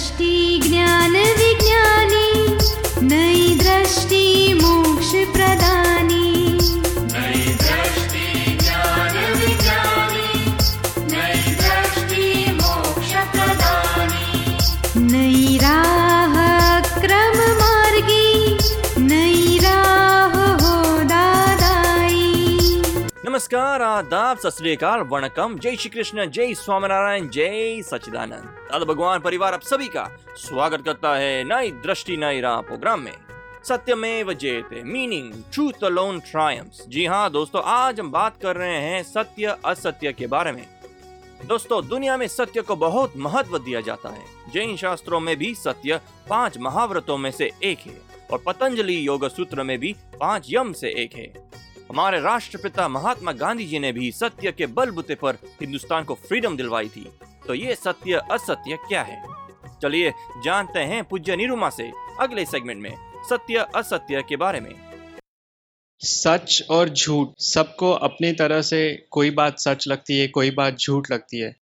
दृष्टि नमस्कार, आदाब, सत श्री वणकम। जय श्री कृष्ण, जय स्वामीनारायण, जय सच्चिदानंद। दादा भगवान परिवार आप सभी का स्वागत करता है नई दृष्टि, नई राह प्रोग्राम में। सत्यमेव जयते मीनिंग ट्रूथ अलोन ट्रायम्स जी हाँ दोस्तों, आज हम बात कर रहे हैं सत्य, असत्य के बारे में। दोस्तों, दुनिया में सत्य को बहुत महत्व दिया जाता है। जैन शास्त्रों में भी सत्य पाँच महाव्रतों में से एक है और पतंजलि योग सूत्र में भी पाँच यम से एक है। हमारे राष्ट्रपिता महात्मा गांधी जी ने भी सत्य के बलबूते पर हिंदुस्तान को फ्रीडम दिलवाई थी। तो ये सत्य, असत्य क्या है? चलिए जानते हैं पूज्य निरुमा से अगले सेगमेंट में, सत्य, असत्य के बारे में। सच और झूठ, सबको अपनी तरह से कोई बात सच लगती है, कोई बात झूठ लगती है।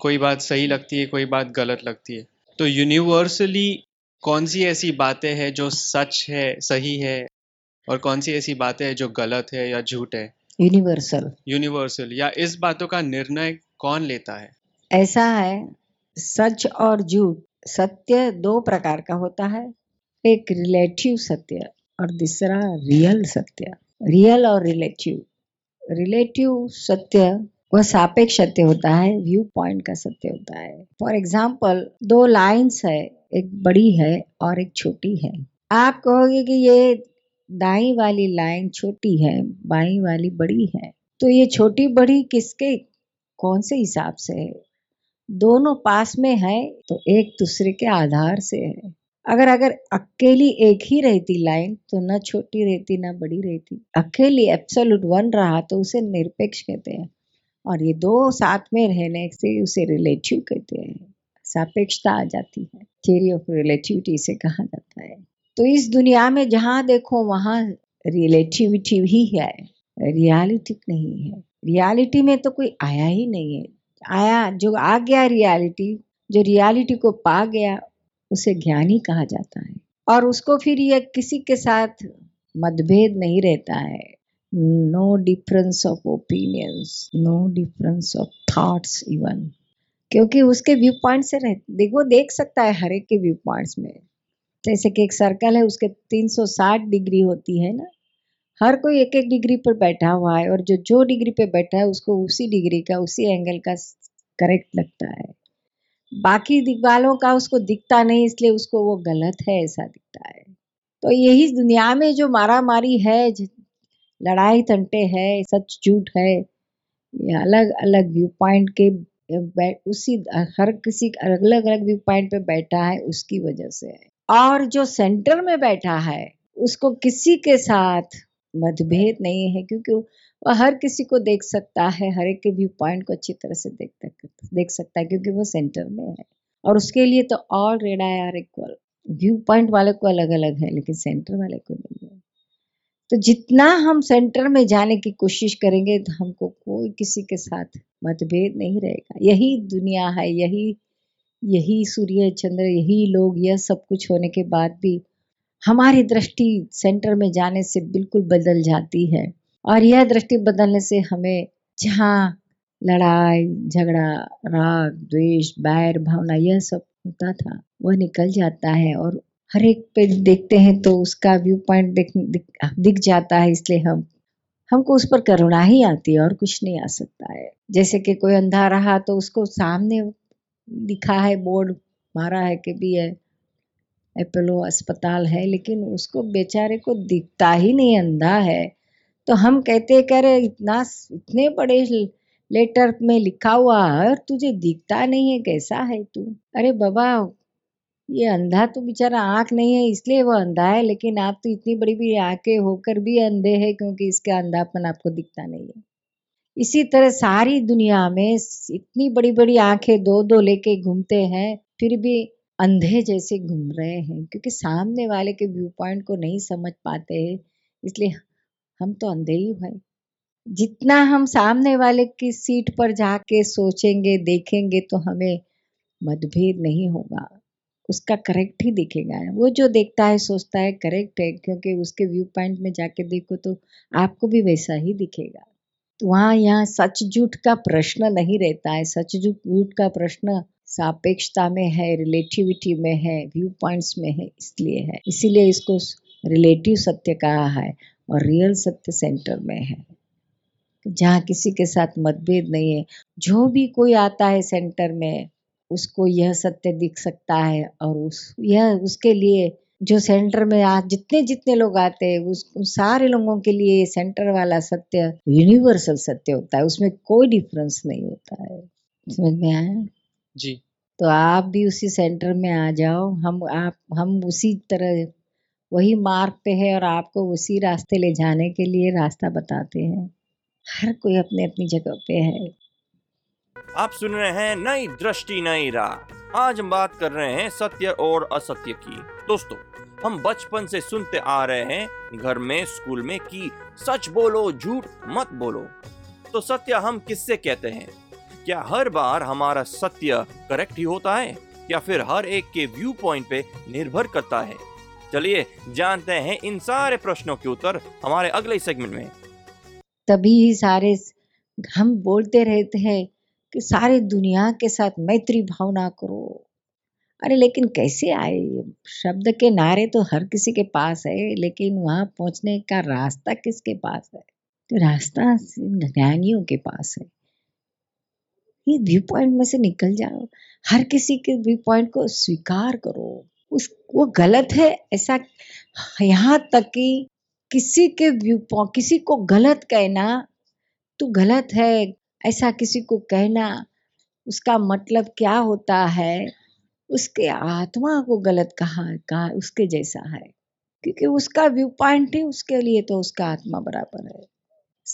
कोई बात सही लगती है, कोई बात गलत लगती है। तो यूनिवर्सली कौन सी ऐसी बातें हैं जो सच है, सही है और कौन सी ऐसी बातें हैं जो गलत है या झूठ है? यूनिवर्सल यूनिवर्सल या इस बातों का निर्णय कौन लेता है? ऐसा है सच और झूठ सत्य दो प्रकार का होता है। एक रिलेटिव सत्य और दूसरा रियल सत्य। रियल और रिलेटिव रिलेटिव सत्य वह सापेक्ष सत्य होता है व्यू पॉइंट का सत्य होता है। फॉर एग्ज़ाम्पल दो लाइन्स है एक बड़ी है और एक छोटी है। आप कहोगे कि ये दाई वाली लाइन छोटी है, बाई वाली बड़ी है। तो ये छोटी बड़ी किसके? कौन से हिसाब से है? दोनों पास में है तो एक दूसरे के आधार से है। अगर अगर अकेली एक ही रहती लाइन तो न छोटी रहती, न बड़ी रहती। अकेली एब्सोल्यूट वन रहा तो उसे निरपेक्ष कहते हैं। और ये दो साथ में रहने से उसे रिलेटिव कहते हैं। सापेक्षता आ जाती है। थियरी ऑफ़ रिलेटिविटी से कहा जाता है। तो इस दुनिया में जहाँ देखो, वहाँ रिलेटिविटी ही है रियलिटी नहीं है। रियलिटी में तो कोई आया ही नहीं है। आया, जो आ गया रियलिटी जो रियलिटी को पा गया, उसे ज्ञानी कहा जाता है। और उसको फिर यह किसी के साथ मतभेद नहीं रहता है। No difference of opinions no difference of thoughts even क्योंकि उसके व्यू पॉइंट से रह, देखो, देख सकता है हर एक के व्यू पॉइंट्स में। जैसे कि एक सर्कल है, उसके 360 डिग्री होती है ना। हर कोई एक एक डिग्री पर बैठा हुआ है और जो जो डिग्री पे बैठा है, उसको उसी डिग्री का, उसी एंगल का करेक्ट लगता है। बाकी दिवालों का उसको दिखता नहीं, इसलिए उसको वो गलत है, ऐसा दिखता है। तो यही दुनिया में जो मारा मारी है लड़ाई तंटे है, सच झूठ है अलग अलग व्यू पॉइंट के उसी, हर किसी अलग अलग व्यू पॉइंट पे बैठा है, उसकी वजह से है। और जो सेंटर में बैठा है, उसको किसी के साथ मतभेद नहीं है, क्योंकि वह हर किसी को देख सकता है, हर एक के व्यू पॉइंट को अच्छी तरह से देख देख सकता है, क्योंकि वो सेंटर में है। और उसके लिए तो all red are equal view point वाले को अलग अलग है, लेकिन सेंटर वाले को नहीं है। तो जितना हम सेंटर में जाने की कोशिश करेंगे तो हमको कोई किसी के साथ मतभेद नहीं रहेगा। यही दुनिया है, यही यही सूर्य चंद्र यही लोग यह सब कुछ होने के बाद भी हमारी दृष्टि सेंटर में जाने से बिल्कुल बदल जाती है। और यह दृष्टि बदलने से हमें जहाँ लड़ाई झगड़ा राग द्वेष बैर भावना यह सब होता था वह निकल जाता है और हर एक पे देखते हैं तो उसका व्यू पॉइंट दिख, दिख, दिख जाता है इसलिए हम हमको उस पर करुणा ही आती है और कुछ नहीं आ सकता है। जैसे कि कोई अंधा रहा तो उसको सामने लिखा है, बोर्ड मारा है कि भी है। अपोलो अस्पताल है, लेकिन उसको बेचारे को दिखता ही नहीं, अंधा है। तो हम कहते करे इतना इतने बड़े लेटर में लिखा हुआ है, और तुझे दिखता नहीं है, कैसा है तू? अरे बाबा, ये अंधा तो बेचारा आँख नहीं है, इसलिए वो अंधा है, लेकिन आप तो इतनी बड़ी बड़ी आँखें होकर भी अंधे हैं, क्योंकि इसका अंधापन आपको दिखता नहीं है। इसी तरह सारी दुनिया में इतनी बड़ी बड़ी आँखें दो दो लेके घूमते हैं, फिर भी अंधे जैसे घूम रहे हैं, क्योंकि सामने वाले के व्यू पॉइंट को नहीं समझ पाते हैं, इसलिए हम तो अंधे ही हैं। जितना हम सामने वाले की सीट पर जाके सोचेंगे, देखेंगे तो हमें मतभेद नहीं होगा। उसका करेक्ट ही दिखेगा। वो जो देखता है, सोचता है करेक्ट है, क्योंकि उसके व्यू पॉइंट में जाके देखो तो आपको भी वैसा ही दिखेगा। वहाँ यहाँ सच झूठ का प्रश्न नहीं रहता है। सच झूठ का प्रश्न सापेक्षता में है रिलेटिविटी में है व्यू पॉइंट्स में है, इसलिए है। इसीलिए इसको रिलेटिव सत्य कहा है और रियल सत्य सेंटर में है। जहाँ किसी के साथ मतभेद नहीं है। जो भी कोई आता है सेंटर में, उसको यह सत्य दिख सकता है और उस, यह उसके लिए जो सेंटर में आज जितने जितने लोग आते हैं उस उन सारे लोगों के लिए सेंटर वाला सत्य यूनिवर्सल सत्य होता है। उसमें कोई डिफरेंस नहीं होता है। समझ में आया? जी। तो आप भी उसी सेंटर में आ जाओ। हम आप हम उसी तरह वही मार्ग पे है और आपको उसी रास्ते ले जाने के लिए रास्ता बताते हैं। हर कोई अपने अपनी जगह पे है। आप सुन रहे हैं नई दृष्टि नई राह। आज हम बात कर रहे हैं सत्य और असत्य की। दोस्तों हम बचपन से सुनते आ रहे हैं घर में, स्कूल में कि सच बोलो, झूठ मत बोलो। तो सत्य हम किससे कहते हैं? क्या हर बार हमारा सत्य करेक्ट ही होता है? या फिर हर एक के व्यू पॉइंट पे निर्भर करता है? चलिए जानते हैं इन सारे प्रश्नों के उत्तर हमारे अगले सेगमेंट में। तभी सारे हम बोलते रहते हैं कि सारे दुनिया के साथ मैत्री भावना करो। अरे, लेकिन कैसे आए ये? शब्द के नारे तो हर किसी के पास है, लेकिन वहाँ पहुँचने का रास्ता किसके पास है? तो रास्ता ज्ञानियों के पास है। ये व्यू पॉइंट में से निकल जाओ। हर किसी के व्यू पॉइंट को स्वीकार करो। उस, वो गलत है, ऐसा यहाँ तक कि किसी के व्यू पॉइंट किसी को गलत कहना तो गलत है। ऐसा किसी को कहना, उसका मतलब क्या होता है? उसके आत्मा को गलत कहा कहा, उसके जैसा है। क्योंकि उसका व्यू पॉइंट है उसके लिए तो उसका आत्मा बराबर है।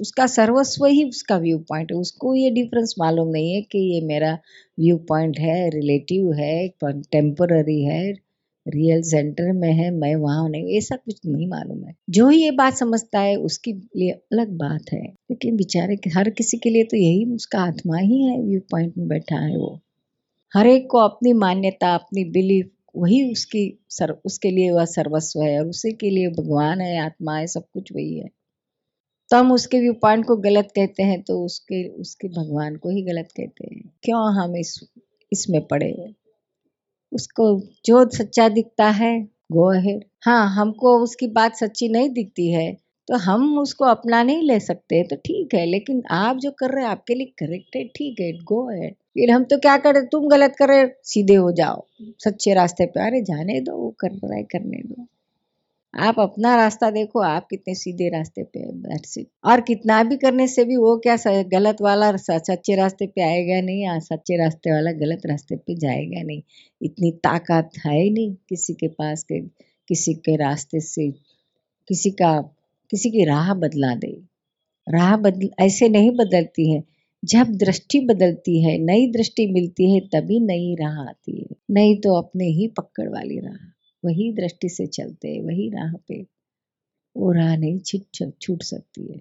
उसका सर्वस्व ही उसका व्यू पॉइंट है। उसको ये डिफरेंस मालूम नहीं है कि ये मेरा व्यू पॉइंट है रिलेटिव है टेम्पररी है रियल सेंटर में है, मैं वहाँ नहीं ऐसा कुछ नहीं मालूम है। जो ही ये बात समझता है, उसके लिए अलग बात है। लेकिन बेचारे हर किसी के लिए तो यही उसका आत्मा ही है, व्यू पॉइंट में बैठा है वो। हर एक को अपनी मान्यता, अपनी बिलीफ वही उसकी सर, उसके लिए वह सर्वस्व है और उसी के लिए भगवान है, आत्मा है, सब कुछ वही है। तो हम उसके व्यू पॉइंट को गलत कहते हैं तो उसके उसके भगवान को ही गलत कहते हैं। क्यों हम इस, इसमें पड़े उसको जो सच्चा दिखता है गो अहेड हाँ हमको उसकी बात सच्ची नहीं दिखती है तो हम उसको अपना नहीं ले सकते तो ठीक है, लेकिन आप जो कर रहे हैं, आपके लिए करेक्ट है, ठीक है गो अहेड फिर हम तो क्या करे, तुम गलत कर सीधे हो जाओ। सच्चे रास्ते पे अरे जाने दो, वो कर रहा है करने दो। आप अपना रास्ता देखो, आप कितने सीधे रास्ते पे है और कितना भी करने से भी वो क्या गलत वाला सच्चे रास्ते पे आएगा नहीं, या सच्चे रास्ते वाला गलत रास्ते पे जाएगा नहीं। इतनी ताकत है ही नहीं किसी के पास के, किसी के रास्ते से, किसी का, किसी की राह बदला दे। राह बदल, ऐसे नहीं बदलती है। जब दृष्टि बदलती है, नई दृष्टि मिलती है, तभी नई राह आती है। नहीं तो अपने ही पकड़ वाली राह। वही दृष्टि से चलते, वही राह पे वो राह नहीं छिट छूट सकती है।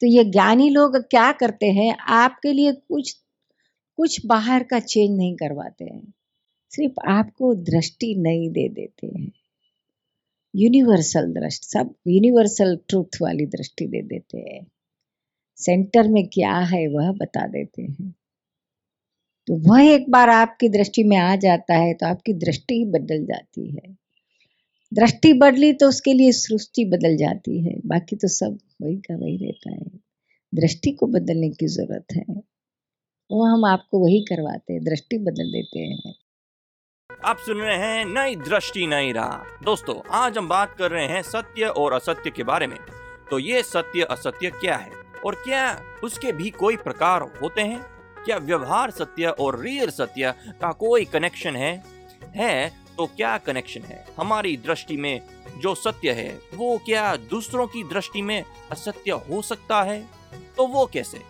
तो ये ज्ञानी लोग क्या करते हैं? आपके लिए कुछ कुछ बाहर का चेंज नहीं करवाते हैं। सिर्फ़ आपको दृष्टि नहीं दे देते हैं। यूनिवर्सल दृष्टि, सब यूनिवर्सल ट्रूथ वाली दृष्टि दे देते हैं। सेंटर में क्या है वह बता देते हैं। तो वह एक बार आपकी दृष्टि में आ जाता है तो आपकी दृष्टि ही बदल जाती है। दृष्टि बदली तो उसके लिए सृष्टि बदल जाती है, बाकी तो सब वही का वही रहता है। दृष्टि को बदलने की ज़रूरत है। वो हम आपको वही करवाते हैं, दृष्टि बदल देते हैं। आप सुन रहे हैं नई दृष्टि, नई राह। दोस्तों, आज हम बात कर रहे हैं सत्य और असत्य के बारे में। तो ये सत्य, असत्य क्या है? और क्या उसके भी कोई प्रकार होते हैं? क्या व्यवहार सत्य और रियल सत्य का कोई कनेक्शन है? है तो क्या कनेक्शन है? हमारी दृष्टि में जो सत्य है वो क्या दूसरों की दृष्टि में असत्य हो सकता है? तो वो कैसे?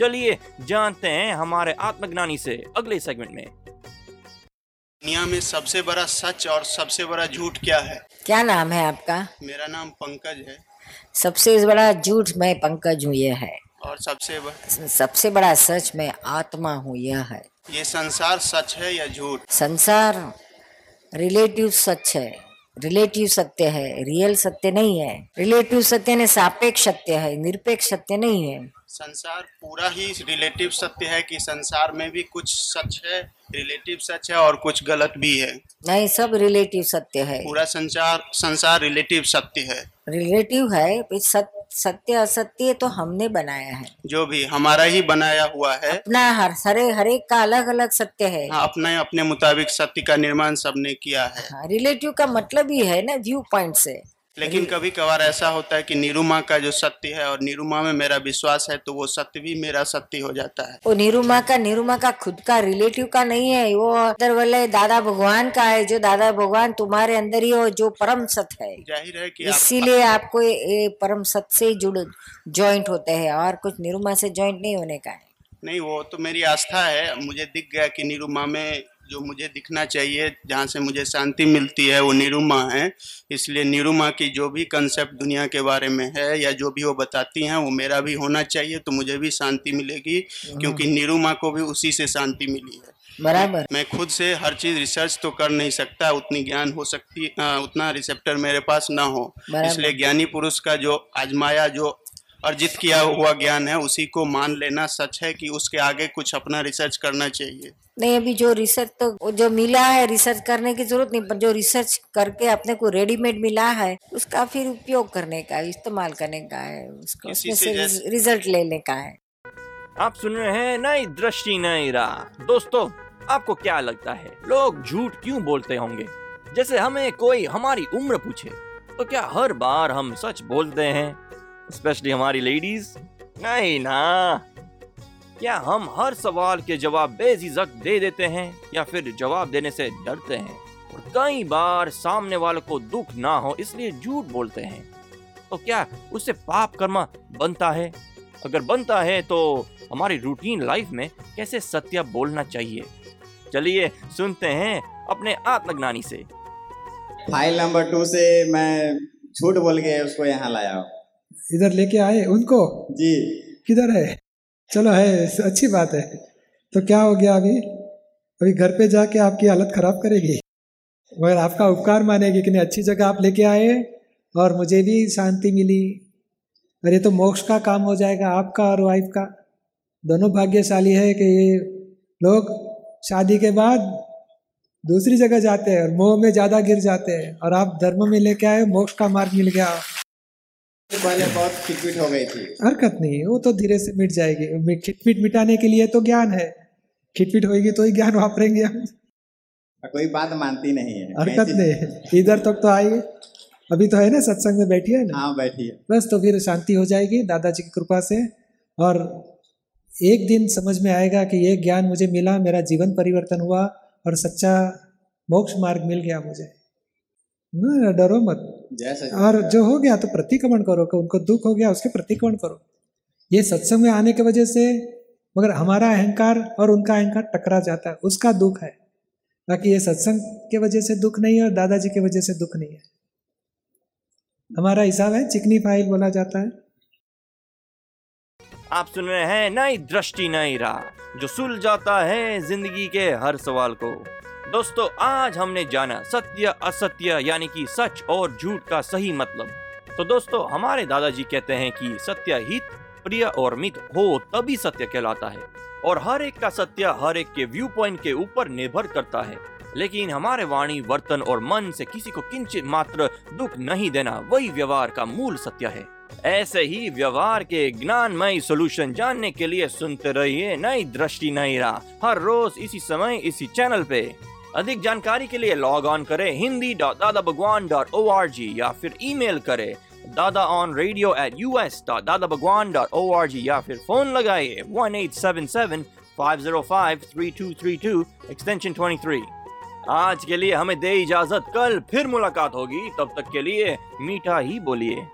चलिए जानते हैं हमारे आत्मज्ञानी से अगले सेगमेंट में। दुनिया में सबसे बड़ा सच और सबसे बड़ा झूठ क्या है? क्या नाम है आपका? मेरा नाम पंकज है। सबसे बड़ा झूठ मैं पंकज हूँ यह है। और सबसे बड़ा सबसे बड़ा सच मैं आत्मा हूँ यह है। ये संसार सच है या झूठ? संसार रिलेटिव सच है। रिलेटिव सत्य है रियल सत्य नहीं है। रिलेटिव सत्य ने सापेक्ष सत्य है निरपेक्ष सत्य नहीं है। संसार पूरा ही रिलेटिव सत्य है कि संसार में भी कुछ सच है रिलेटिव सच है और कुछ गलत भी है। नहीं सब रिलेटिव सत्य है। पूरा संसार संसार रिलेटिव सत्य है। रिलेटिव है सत्य असत्य तो हमने बनाया है। जो भी हमारा ही बनाया हुआ है। अपना हर हरे हर एक का अलग अलग सत्य है। हाँ, अपने अपने मुताबिक सत्य का निर्माण सबने किया है। हाँ, रिलेटिव का मतलब ही है ना व्यू पॉइंट से। लेकिन कभी कभार ऐसा होता है कि निरुमा का जो सत्य है और निरुमा में मेरा विश्वास है तो वो सत्य भी मेरा सत्य हो जाता है। वो निरुमा का निरुमा का खुद का रिलेटिव का नहीं है वो अंदर वाले दादा भगवान का है जो दादा भगवान तुम्हारे अंदर ही हो जो परम सत्य है। ज़ाहिर है कि आप इसीलिए आपको ये ये परम सत्य से जुड़ ज्वाइंट होते हैं और कुछ निरुमा से ज्वाइंट नहीं होने का है। नहीं वो तो मेरी आस्था है मुझे दिख गया कि निरुमा में जो मुझे दिखना चाहिए जहाँ से मुझे शांति मिलती है वो निरुमा है। इसलिए निरुमा की जो भी कंसेप्ट दुनिया के बारे में है या जो भी वो बताती हैं वो मेरा भी होना चाहिए तो मुझे भी शांति मिलेगी क्योंकि निरुमा को भी उसी से शांति मिली है। बराबर। मैं खुद से हर चीज़ रिसर्च तो कर नहीं सकता उतनी ज्ञान हो सकती अ, उतना रिसेप्टर मेरे पास ना हो। इसलिए ज्ञानी पुरुष का जो आजमाया जो अर्जित किया हुआ ज्ञान है उसी को मान लेना सच है कि उसके आगे कुछ अपना रिसर्च करना चाहिए। नहीं अभी जो रिसर्च तो जो मिला है रिसर्च करने की ज़रूरत नहीं पर जो रिसर्च करके अपने को रेडीमेड मिला है उसका फिर उपयोग करने का इस्तेमाल करने का है उसको उसमें से से रिज़ल्ट लेने का है। आप सुन रहे हैं नई दृष्टि नई राह। दोस्तों आपको क्या लगता है लोग झूठ क्यों बोलते होंगे? जैसे हमें कोई हमारी उम्र पूछे तो क्या हर बार हम सच बोलते हैं? स्पेशली हमारी लेडीज़ नहीं ना। क्या हम हर सवाल के जवाब बेझिझक दे देते हैं या फिर जवाब देने से डरते हैं? और कई बार सामने वाले को दुख ना हो, इसलिए झूठ बोलते हैं। तो क्या उससे पाप कर्म बनता है? अगर बनता है तो हमारी रूटीन लाइफ में कैसे सत्य बोलना चाहिए? चलिए सुनते हैं अपने आत्मज्ञानी से। फ़ाइल नंबर टू से मैं झूठ बोल के उसको यहाँ लाया हूँ। इधर लेके आए उनको? जी। किधर है? चलो है अच्छी बात है। तो क्या हो गया अभी? अभी घर पे जाके आपकी हालत खराब करेगी? मगर आपका उपकार मानेगी कि नहीं? अच्छी जगह आप लेके आए और मुझे भी शांति मिली। और ये तो मोक्ष का काम हो जाएगा आपका और वाइफ का। दोनों भाग्यशाली है कि ये लोग शादी के बाद दूसरी जगह जाते हैं और मोह में ज़्यादा गिर जाते हैं। और आप धर्म में लेके आए मोक्ष का मार्ग मिल गया। पहले बहुत खिटपिट हो गई थी। हरकत नहीं वो तो धीरे से मिट जाएगी। खिटपिट मिटाने के लिए तो ज्ञान है। खिटपिट होगी तो ही ज्ञान वापरेंगे हम। कोई बात मानती नहीं है। हरकत नहीं। इधर तक तो आइए। अभी तो है ना सत्संग में बैठी है ना? हाँ बैठिए बस तो फिर शांति हो जाएगी दादाजी की कृपा से। और एक दिन समझ में आएगा कि ये ज्ञान मुझे मिला मेरा जीवन परिवर्तन हुआ और सच्चा मोक्ष मार्ग मिल गया मुझे। ना डरो मत। और जो हो गया तो प्रतिक्रमण करो कि उनको दुख हो गया उसके प्रतिक्रमण करो। ये सत्संग में आने की वजह से मगर हमारा अहंकार और उनका अहंकार टकरा जाता है उसका दुख है। बाकी ये सत्संग के वजह से दुख नहीं है और दादाजी की वजह से दुख नहीं है। हमारा हिसाब है चिकनी फ़ाइल बोला जाता है। आप सुन रहे हैं नई दृष्टि नई राह जो सुलझाता है ज़िंदगी के हर सवाल को। दोस्तों, आज हमने जाना सत्य, असत्य, यानी कि सच और झूठ का सही मतलब। तो दोस्तों, हमारे दादाजी कहते हैं कि सत्य हित, प्रिय और मित हो तभी सत्य कहलाता है। और हर एक का सत्य हर एक के व्यू पॉइंट के ऊपर निर्भर करता है। लेकिन हमारे वाणी, वर्तन और मन से किसी को किंचित मात्र दुख नहीं देना, वही व्यवहार का मूल सत्य है। ऐसे ही व्यवहार के ज्ञानमय सॉल्यूशन जानने के लिए सुनते रहिए नई दृष्टि नई राह। हर रोज इसी समय, इसी चैनल पे। अधिक जानकारी के लिए लॉग ऑन करें Hindi dot Dada Bhagwan dot O R G या फिर ईमेल करें Dada on radio at U S dot Dada Bhagwan dot O R G या फिर फ़ोन लगाए one eight seven seven five zero five three two three two extension twenty three आज के लिए हमें दे इजाज़त। कल फिर मुलाकात होगी। तब तक के लिए मीठा ही बोलिए।